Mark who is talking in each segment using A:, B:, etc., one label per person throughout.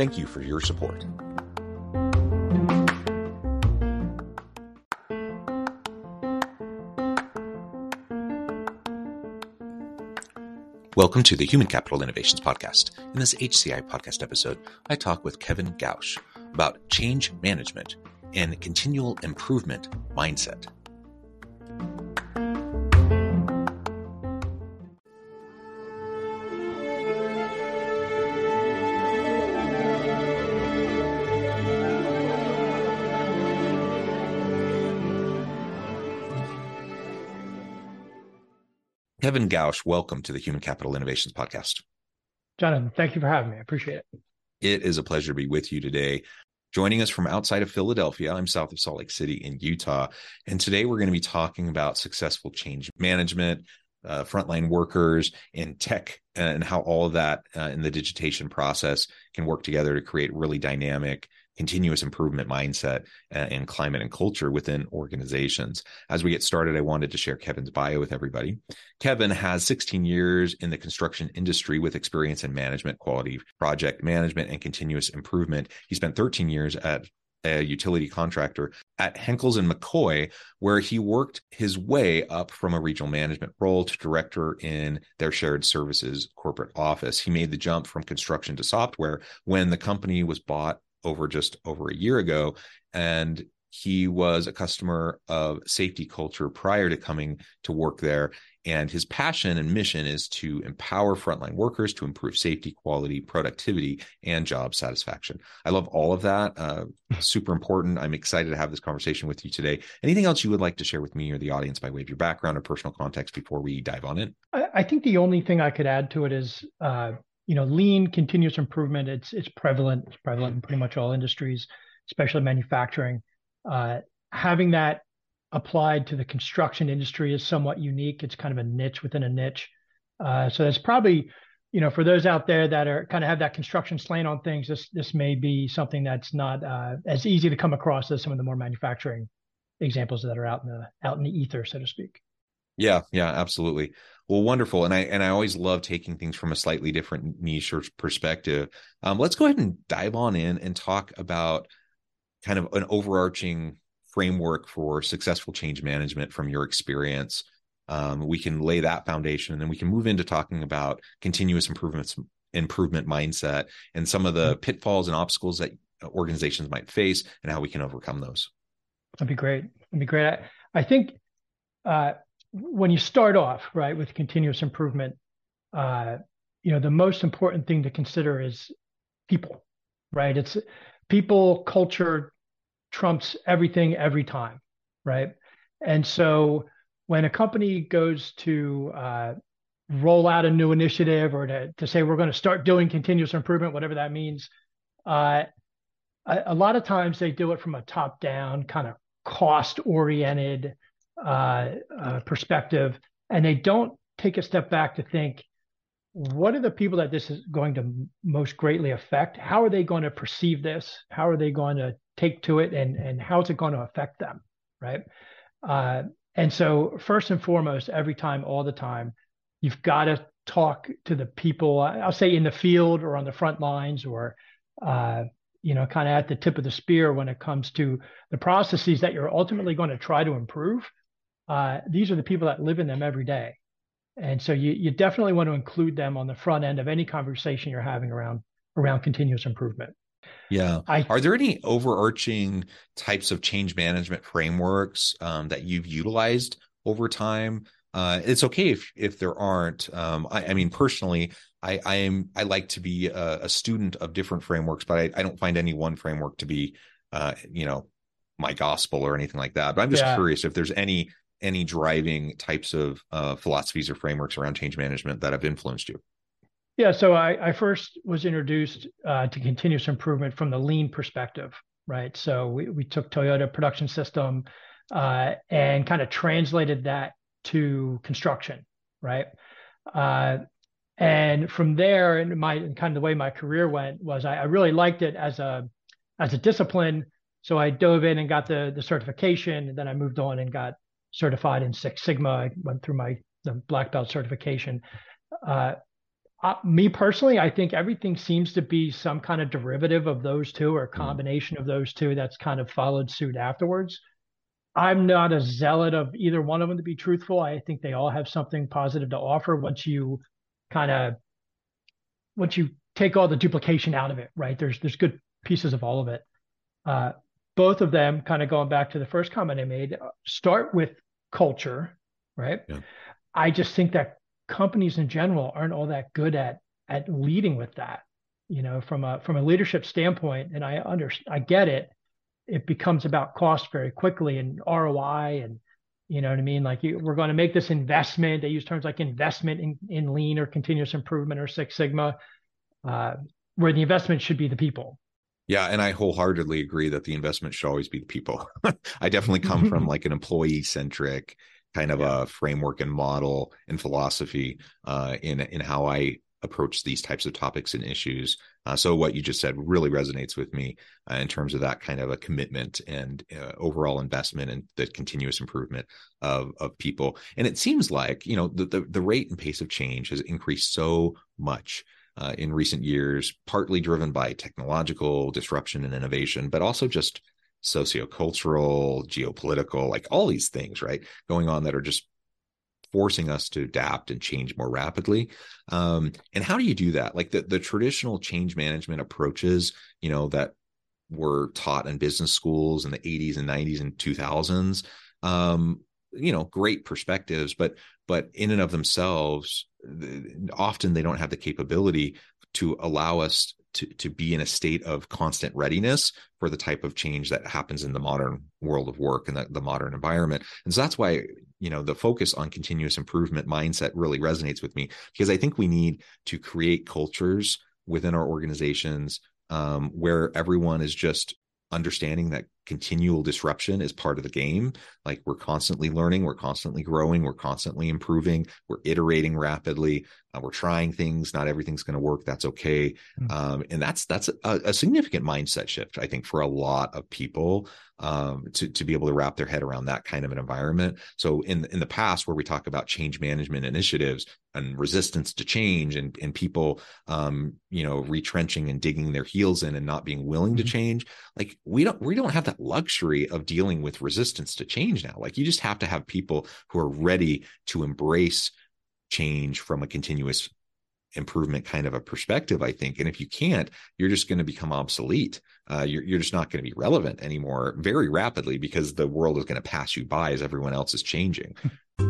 A: Thank you for your support. Welcome to the Human Capital Innovations Podcast. In this HCI podcast episode, I talk with Kevin Gausch about change management and continual improvement mindset. Kevin Gausch, welcome to the Human Capital Innovations Podcast.
B: Jonathan, thank you for having me. I appreciate it.
A: It is a pleasure to be with you today. Joining us from outside of Philadelphia, I'm south of Salt Lake City in Utah. And today we're going to be talking about successful change management, uh, frontline workers, and tech, and how all of that uh, in the digitation process can work together to create really dynamic continuous improvement mindset uh, and climate and culture within organizations. As we get started, I wanted to share Kevin's bio with everybody. Kevin has 16 years in the construction industry with experience in management, quality, project management, and continuous improvement. He spent 13 years at a utility contractor at Henkels and McCoy, where he worked his way up from a regional management role to director in their shared services corporate office. He made the jump from construction to software when the company was bought over just over a year ago. And he was a customer of SafetyCulture prior to coming to work there. And his passion and mission is to empower frontline workers to improve safety, quality, productivity, and job satisfaction. I love all of that. Uh, super important. I'm excited to have this conversation with you today. Anything else you would like to share with me or the audience by way of your background or personal context before we dive on in?
B: I, I think the only thing I could add to it is uh, you know, lean continuous improvement. It's it's prevalent. It's prevalent in pretty much all industries, especially manufacturing. Uh, having that applied to the construction industry is somewhat unique. It's kind of a niche within a niche. Uh, so that's probably, you know, for those out there that are kind of have that construction slant on things, this this may be something that's not uh, as easy to come across as some of the more manufacturing examples that are out in the out in the ether, so to speak.
A: Yeah, yeah, absolutely. Well, wonderful. And I and I always love taking things from a slightly different niche or perspective. Um, let's go ahead and dive on in and talk about kind of an overarching framework for successful change management from your experience. Um, we can lay that foundation, and then we can move into talking about continuous improvements, improvement mindset, and some of the mm-hmm. pitfalls and obstacles that organizations might face, and how we can overcome those.
B: That'd be great. That'd be great. I, I think uh, when you start off right with continuous improvement uh, you know the most important thing to consider is people right? It's people culture trumps everything every time right? And so when a company goes to uh, roll out a new initiative or to, to say we're going to start doing continuous improvement whatever that means uh, a, a, lot of times they do it from a top down kind of cost oriented uh, uh, perspective, and they don't take a step back to think, what are the people that this is going to most greatly affect? How are they going to perceive this? How are they going to take to it, and and how is it going to affect them, right? Uh, and so, first and foremost, every time, all the time, you've got to talk to the people. I'll say in the field or on the front lines or uh, you know, kind of at the tip of the spear when it comes to the processes that you're ultimately going to try to improve uh, these are the people that live in them every day. And so you, you definitely want to include them on the front end of any conversation you're having around around continuous improvement.
A: Yeah. I, Are there any overarching types of change management frameworks um, that you've utilized over time? Uh, it's okay if if there aren't. Um, I, I, mean, personally, I, I am I like to be a, a student of different frameworks, but I, I, don't find any one framework to be, uh, you know, my gospel or anything like that. But I'm just yeah. curious if there's any any driving types of uh, philosophies or frameworks around change management that have influenced you.
B: Yeah, so I, I first was introduced uh, to continuous improvement from the lean perspective, right? So we, we took Toyota production system uh, and kind of translated that to construction, right? Uh, and from there, and my and kind of the way my career went was I, I, really liked it as a as a discipline. So I dove in and got the the certification, and then I moved on and got certified in Six Sigma. I went through my the black belt certification. Uh, uh, me personally, I think everything seems to be some kind of derivative of those two or a mm-hmm. combination of those two that's kind of followed suit afterwards. I'm not a zealot of either one of them to be truthful. I think they all have something positive to offer once you kind of once you take all the duplication out of it, right? There's there's good pieces of all of it. Uh, both of them, kind of going back to the first comment I made, uh, start with culture, right? Yeah. I just think that companies in general aren't all that good at at leading with that you know from a from a leadership standpoint and i under i get it it becomes about cost very quickly and roi and you know what i mean like you, we're going to make this investment they use terms like investment in, in lean or continuous improvement or six sigma uh, where the investment should be the people
A: yeah, and I wholeheartedly agree that the investment should always be the people. I definitely come from like an employee centric kind of yeah. a framework and model and philosophy uh, in in how I approach these types of topics and issues. Uh, so what you just said really resonates with me uh, in terms of that kind of a commitment and uh, overall investment and the continuous improvement of of people. And it seems like you know the the, the rate and pace of change has increased so much. Uh, in recent years, partly driven by technological disruption and innovation, but also just sociocultural, geopolitical, like all these things, right, going on that are just forcing us to adapt and change more rapidly. Um, and how do you do that? Like the, the traditional change management approaches, you know, that were taught in business schools in the 80s and 90s and 2000s, um, you know, great perspectives, but but in and of themselves, often they don't have the capability to allow us to, to be in a state of constant readiness for the type of change that happens in the modern world of work and the, the modern environment. And so that's why, you know, the focus on continuous improvement mindset really resonates with me because I think we need to create cultures within our organizations um, where everyone is just understanding that continual disruption is part of the game. Like we're constantly learning, we're constantly growing, we're constantly improving, we're iterating rapidly, uh, we're trying things. Not everything's going to work. That's okay, mm-hmm. um, and that's that's a, a, significant mindset shift, I think, for a lot of people um, to to be able to wrap their head around that kind of an environment. So in in the past, where we talk about change management initiatives and resistance to change, and and people, um, you know, retrenching and digging their heels in and not being willing mm-hmm. to change, like we don't we don't have that luxury of dealing with resistance to change now. Like you just have to have people who are ready to embrace change from a continuous improvement kind of a perspective i think. And if you can't you're just going to become obsolete. Uh, you're, you're just not going to be relevant anymore very rapidly because the world is going to pass you by as everyone else is changing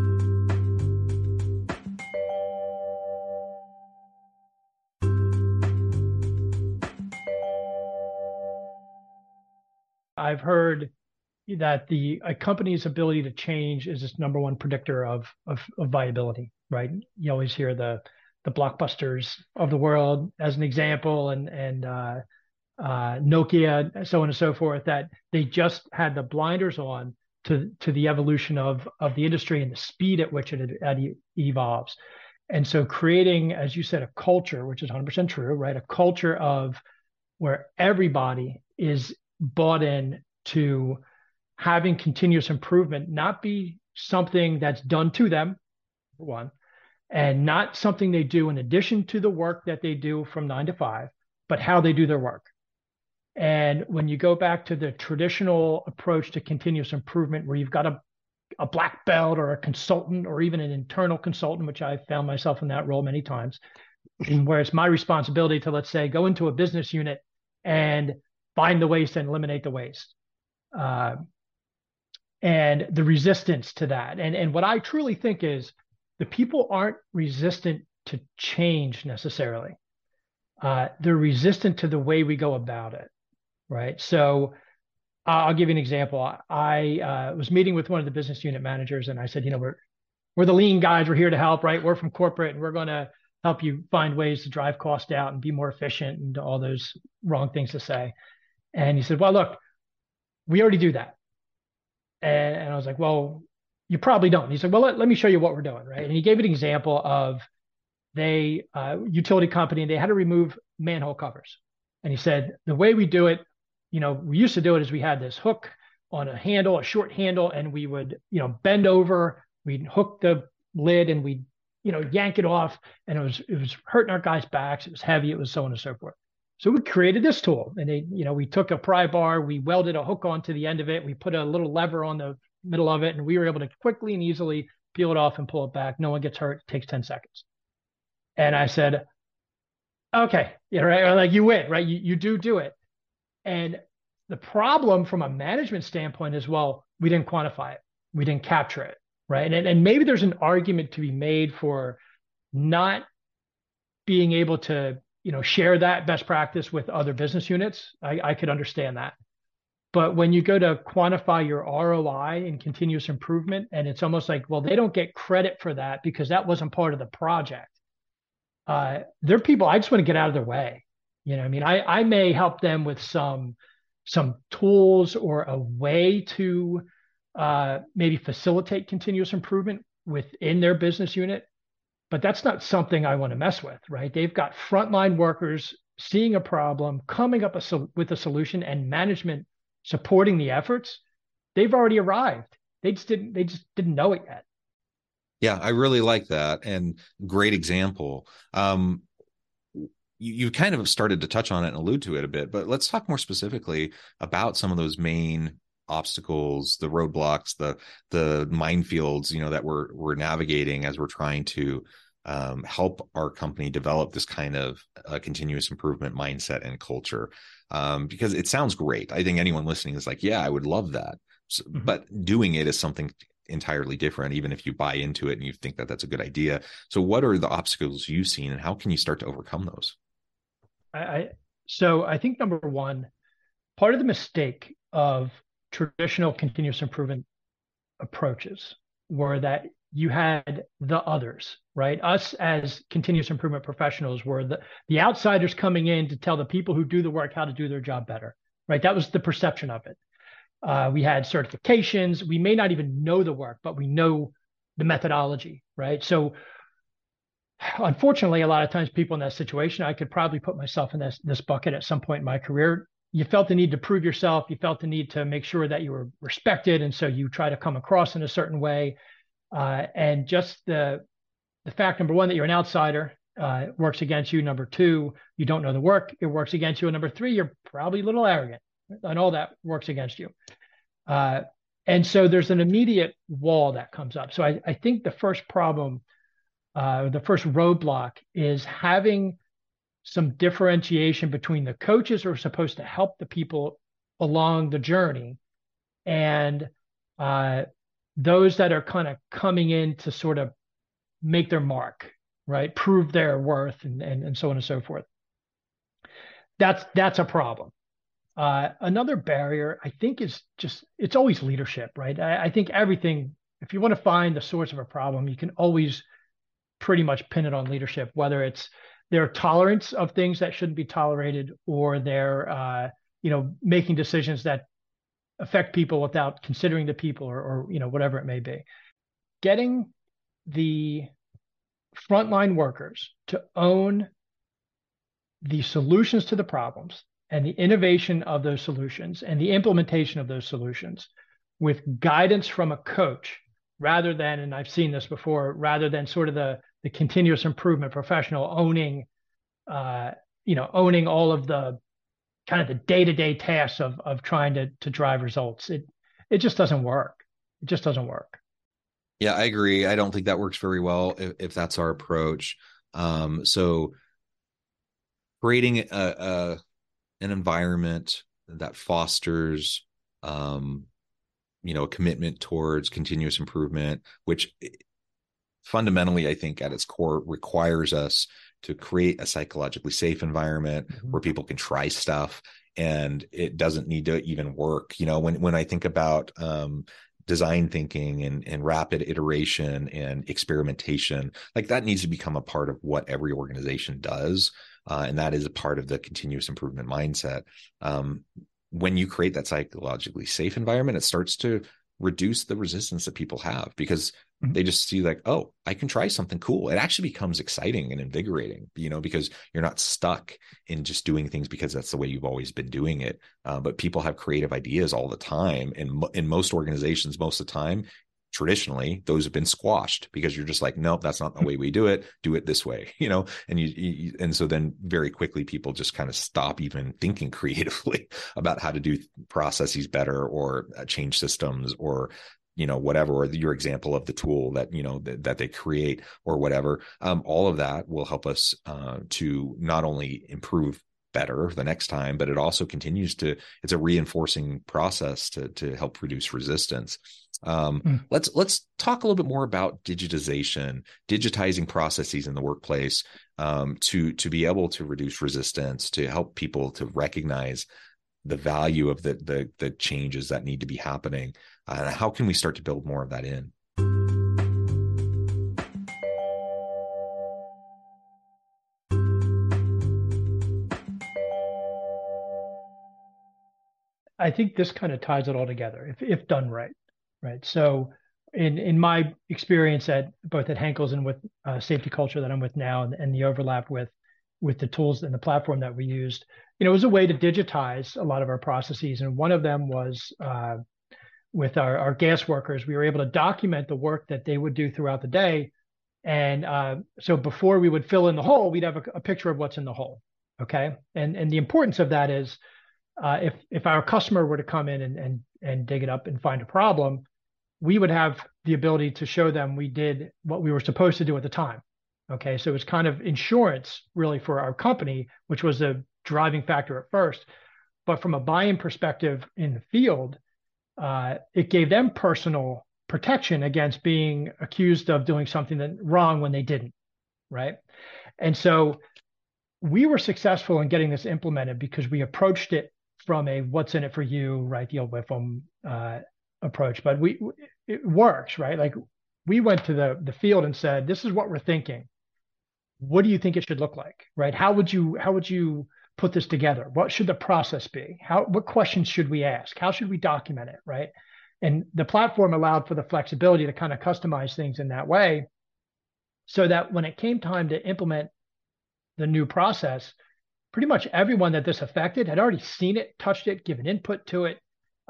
B: I've heard that the a company's ability to change is its number one predictor of, of, of viability, right? You always hear the the blockbusters of the world as an example, and and uh, uh, Nokia, so on and so forth. That they just had the blinders on to to the evolution of of the industry and the speed at which it, it evolves. And so, creating, as you said, a culture, which is 100% true, right? A culture of where everybody is bought in to having continuous improvement not be something that's done to them, one, and not something they do in addition to the work that they do from nine to five, but how they do their work. And when you go back to the traditional approach to continuous improvement, where you've got a, a black belt or a consultant or even an internal consultant, which I found myself in that role many times, and where it's my responsibility to, let's say, go into a business unit and find the waste and eliminate the waste. Uh, and the resistance to that. And, and what I truly think is the people aren't resistant to change necessarily. Uh, they're resistant to the way we go about it. Right. So I'll give you an example. I uh, was meeting with one of the business unit managers and I said, you know, we're, we're the lean guys. We're here to help, right? We're from corporate and we're going to help you find ways to drive cost out and be more efficient and all those wrong things to say. And he said, well, look, we already do that. And, and I was like, well, you probably don't. And he said, well, let, let me show you what we're doing. Right. And he gave an example of they, uh, utility company, they had to remove manhole covers. And he said, the way we do it, you know, we used to do it is we had this hook on a handle, a short handle, and we would, you know, bend over, we'd hook the lid and we'd, you know, yank it off. And it was, it was hurting our guys' backs. It was heavy. It was so on and so forth. So we created this tool and they, you know, we took a pry bar, we welded a hook onto the end of it, we put a little lever on the middle of it, and we were able to quickly and easily peel it off and pull it back. No one gets hurt. It takes 10 seconds. And I said, okay, yeah, right. Like you win, right? You, you do do it. And the problem from a management standpoint is, well, we didn't quantify it. We didn't capture it. Right. And, and maybe there's an argument to be made for not being able to you know share that best practice with other business units I, I could understand that. But when you go to quantify your roi and continuous improvement and it's almost like well they don't get credit for that because that wasn't part of the project. Uh, they're people i just want to get out of their way. You know i mean i i may help them with some some tools or a way to uh, maybe facilitate continuous improvement within their business unit but that's not something I want to mess with, right? They've got frontline workers seeing a problem, coming up a, with a solution, and management supporting the efforts. They've already arrived. They just didn't. They just didn't know it yet.
A: Yeah, I really like that, and great example. Um, you kind of started to touch on it and allude to it a bit, but let's talk more specifically about some of those main obstacles, the roadblocks, the the minefields, you know, that we're we're navigating as we're trying to um, help our company develop this kind of uh, continuous improvement mindset and culture. Um, because it sounds great. I think anyone listening is like, yeah, I would love that. So, mm-hmm. But doing it is something entirely different, even if you buy into it and you think that that's a good idea. So, what are the obstacles you've seen, and how can you start to overcome those?
B: I, I so I think number one, part of the mistake of traditional continuous improvement approaches were that you had the others, right? Us as continuous improvement professionals were the, the outsiders coming in to tell the people who do the work how to do their job better, right? That was the perception of it. Uh, we had certifications. We may not even know the work, but we know the methodology, right? So, unfortunately, a lot of times people in that situation, I could probably put myself in this this bucket at some point in my career you felt the need to prove yourself. You felt the need to make sure that you were respected. And so you try to come across in a certain way. Uh, and just the the fact number one that you're an outsider uh, works against you. Number two you don't know the work it works against you. And number three you're probably a little arrogant and all that works against you. Uh, and so there's an immediate wall that comes up. So i, I think the first problem uh, the first roadblock is having some differentiation between the coaches who are supposed to help the people along the journey and uh, those that are kind of coming in to sort of make their mark, right? Prove their worth and, and, and so on and so forth. That's that's a problem. Uh, another barrier, I think, is just it's always leadership, right? I, I think everything, if you want to find the source of a problem, you can always pretty much pin it on leadership, whether it's their tolerance of things that shouldn't be tolerated or their uh, you know making decisions that affect people without considering the people or, or you know whatever it may be. Getting the frontline workers to own the solutions to the problems and the innovation of those solutions and the implementation of those solutions with guidance from a coach rather than and i've seen this before rather than sort of the the continuous improvement professional owning uh, you know owning all of the kind of the day-to-day tasks of of trying to to drive results. It it just doesn't work. It just doesn't work.
A: Yeah i agree. I don't think that works very well if, if that's our approach. Um, so creating a, a an environment that fosters um, you know a commitment towards continuous improvement which fundamentally i think at its core requires us to create a psychologically safe environment mm-hmm. where people can try stuff and it doesn't need to even work you know when when i think about um, design thinking and, and rapid iteration and experimentation like that needs to become a part of what every organization does uh, and that is a part of the continuous improvement mindset um, when you create that psychologically safe environment it starts to reduce the resistance that people have because mm-hmm. they just see like oh i can try something cool. It actually becomes exciting and invigorating you know because you're not stuck in just doing things because that's the way you've always been doing it uh, but people have creative ideas all the time and in most organizations most of the time traditionally those have been squashed because you're just like nope that's not the way we do it. Do it this way you know and you, you, and so then very quickly people just kind of stop even thinking creatively about how to do processes better or uh, change systems or you know whatever or your example of the tool that you know that, that they create or whatever um, all of that will help us uh, to not only improve better the next time but it also continues to it's a reinforcing process to to help reduce resistance um, mm. Let's let's talk a little bit more about digitization, digitizing processes in the workplace um, to to be able to reduce resistance, to help people to recognize the value of the the, the changes that need to be happening. Uh, how can we start to build more of that in?
B: I think this kind of ties it all together if if done right right? So in in my experience at both at Henkels and with uh, SafetyCulture that I'm with now, and, and, the overlap with with the tools and the platform that we used, you know, it was a way to digitize a lot of our processes, and one of them was uh, with our, our gas workers. We were able to document the work that they would do throughout the day, and uh, so before we would fill in the hole, we'd have a, a, picture of what's in the hole. Okay, and and the importance of that is. Uh, if if our customer were to come in and, and and dig it up and find a problem, we would have the ability to show them we did what we were supposed to do at the time. Okay, so it's kind of insurance really for our company, which was a driving factor at first. But from a buy-in perspective in the field, uh, it gave them personal protection against being accused of doing something that wrong when they didn't, right? And so we were successful in getting this implemented because we approached it from a what's in it for you, right? The old WIFM uh, approach, but we it works, right? Like we went to the the field and said, "This is what we're thinking. What do you think it should look like?" Right? How would you how would you put this together? What should the process be? How what questions should we ask? How should we document it? Right? And the platform allowed for the flexibility to kind of customize things in that way, so that when it came time to implement the new process, pretty much everyone that this affected had already seen it, touched it, given input to it,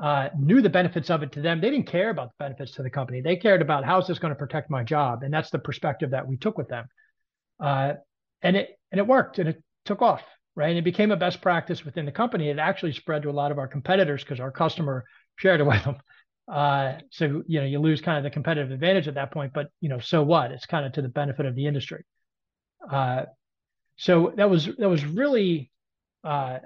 B: uh, knew the benefits of it to them. They didn't care about the benefits to the company. They cared about how is this going to protect my job, and that's the perspective that we took with them. Uh, and it and it worked, and it took off, right? And it became a best practice within the company. It actually spread to a lot of our competitors because our customer shared it with them. Uh, so you know you lose kind of the competitive advantage at that point, but you know so what? It's kind of to the benefit of the industry. Uh, so that was that was really uh,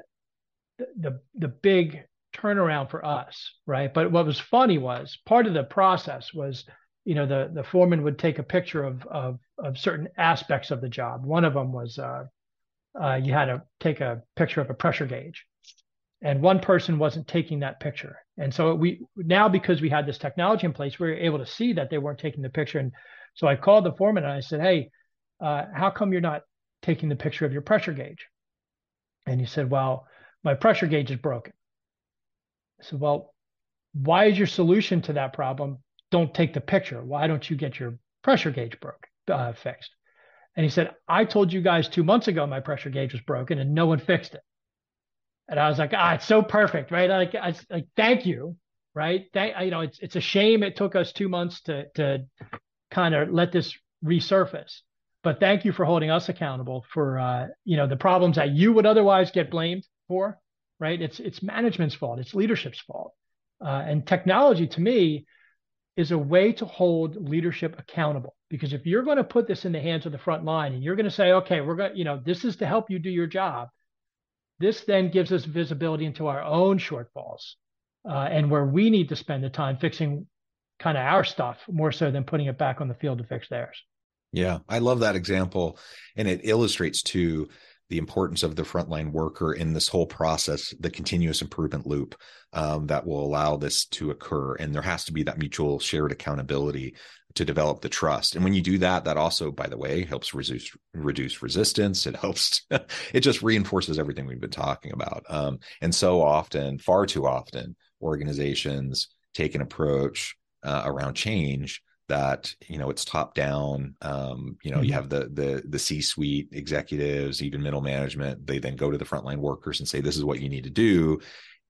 B: the, the big turnaround for us, right? But what was funny was part of the process was, you know, the the foreman would take a picture of of of certain aspects of the job. One of them was uh, uh, you had to take a picture of a pressure gauge, and one person wasn't taking that picture. And so we now because we had this technology in place, we were able to see that they weren't taking the picture. And so I called the foreman and I said, "Hey, uh, how come you're not taking the picture of your pressure gauge?" And he said, "Well, my pressure gauge is broken." I said, well, why is your solution to that problem? Don't take the picture. Why don't you get your pressure gauge broke uh, fixed? And he said, I told you guys two months ago my pressure gauge was broken and no one fixed it. And I was like, ah, it's so perfect, right? Like, I, like thank you, right? Thank, you know, it's it's a shame it took us two months to to kind of let this resurface, but thank you for holding us accountable for uh, you know the problems that you would otherwise get blamed for right? It's it's management's fault. It's leadership's fault. Uh, and technology, to me, is a way to hold leadership accountable. Because if you're going to put this in the hands of the front line and you're going to say, okay, we're going, to, you know, this is to help you do your job, this then gives us visibility into our own shortfalls uh, and where we need to spend the time fixing kind of our stuff more so than putting it back on the field to fix theirs.
A: Yeah, I love that example. And it illustrates too the importance of the frontline worker in this whole process, the continuous improvement loop um, that will allow this to occur. And there has to be that mutual shared accountability to develop the trust. And when you do that, that also, by the way, helps reduce reduce resistance. It helps. it just reinforces everything we've been talking about. Um, and so often, far too often, organizations take an approach uh, around change that you know it's top down um, you know mm-hmm. you have the the the c suite executives even middle management they then go to the frontline workers and say this is what you need to do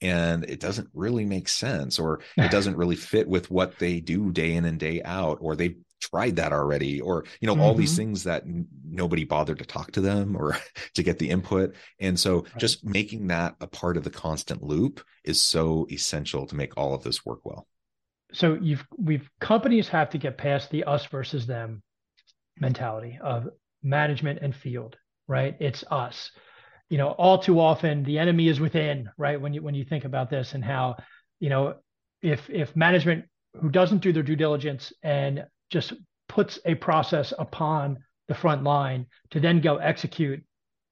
A: and it doesn't really make sense or it doesn't really fit with what they do day in and day out or they've tried that already or you know mm-hmm. all these mm-hmm. things that n- nobody bothered to talk to them or to get the input and so right. just making that a part of the constant loop is so essential to make all of this work well
B: so you've we've companies have to get past the us versus them mentality of management and field right? It's us. You know all too often the enemy is within right? When you when you think about this and how you know if if management who doesn't do their due diligence and just puts a process upon the front line to then go execute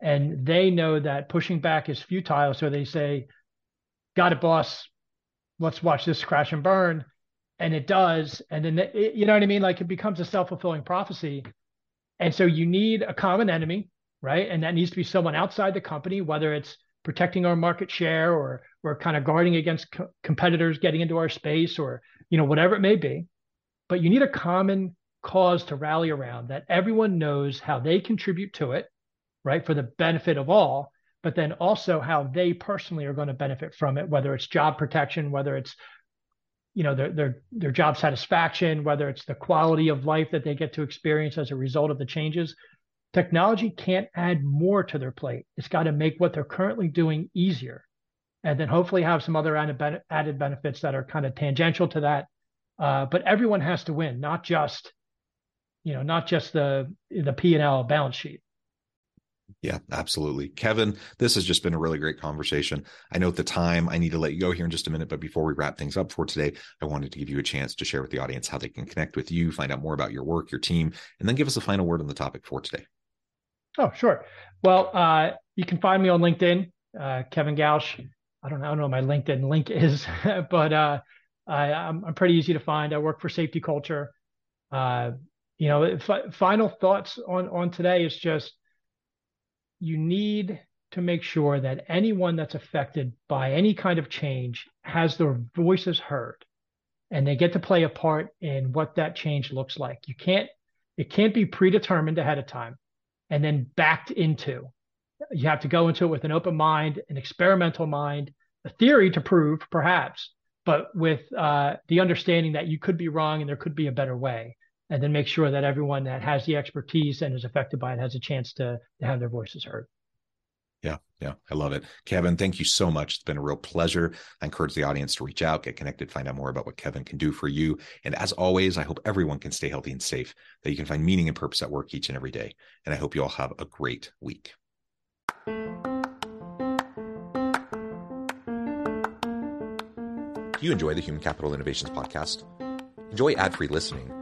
B: and they know that pushing back is futile so they say got it boss. Let's watch this crash and burn and it does and then it, you know what i mean? Like it becomes a self-fulfilling prophecy. And so you need a common enemy right? And that needs to be someone outside the company whether it's protecting our market share or we're kind of guarding against co- competitors getting into our space or you know whatever it may be. But you need a common cause to rally around that everyone knows how they contribute to it right for the benefit of all but then also how they personally are going to benefit from it whether it's job protection whether it's you know their their their job satisfaction whether it's the quality of life that they get to experience as a result of the changes technology can't add more to their plate. It's got to make what they're currently doing easier. And then hopefully have some other added benefits that are kind of tangential to that. Uh, but everyone has to win not just you know not just the the p&l balance sheet
A: yeah, absolutely. Kevin, this has just been a really great conversation. I know at the time I need to let you go here in just a minute, but before we wrap things up for today, I wanted to give you a chance to share with the audience how they can connect with you, find out more about your work, your team, and then give us a final word on the topic for today.
B: Oh, sure. Well, uh, you can find me on LinkedIn, uh, Kevin Gausch. I don't, I don't know my LinkedIn link is, but uh, I, am pretty easy to find. I work for SafetyCulture. Uh, you know, f- final thoughts on on today is just you need to make sure that anyone that's affected by any kind of change has their voices heard and they get to play a part in what that change looks like. You can't it can't be predetermined ahead of time and then backed into. You have to go into it with an open mind, an experimental mind, a theory to prove perhaps, but with uh, the understanding that you could be wrong and there could be a better way and then make sure that everyone that has the expertise and is affected by it has a chance to, to have their voices heard.
A: Yeah, yeah, I love it. Kevin, thank you so much. It's been a real pleasure. I encourage the audience to reach out, get connected, find out more about what Kevin can do for you. And as always, I hope everyone can stay healthy and safe, that you can find meaning and purpose at work each and every day. And I hope you all have a great week. Do you enjoy the Human Capital Innovations podcast? Enjoy ad free listening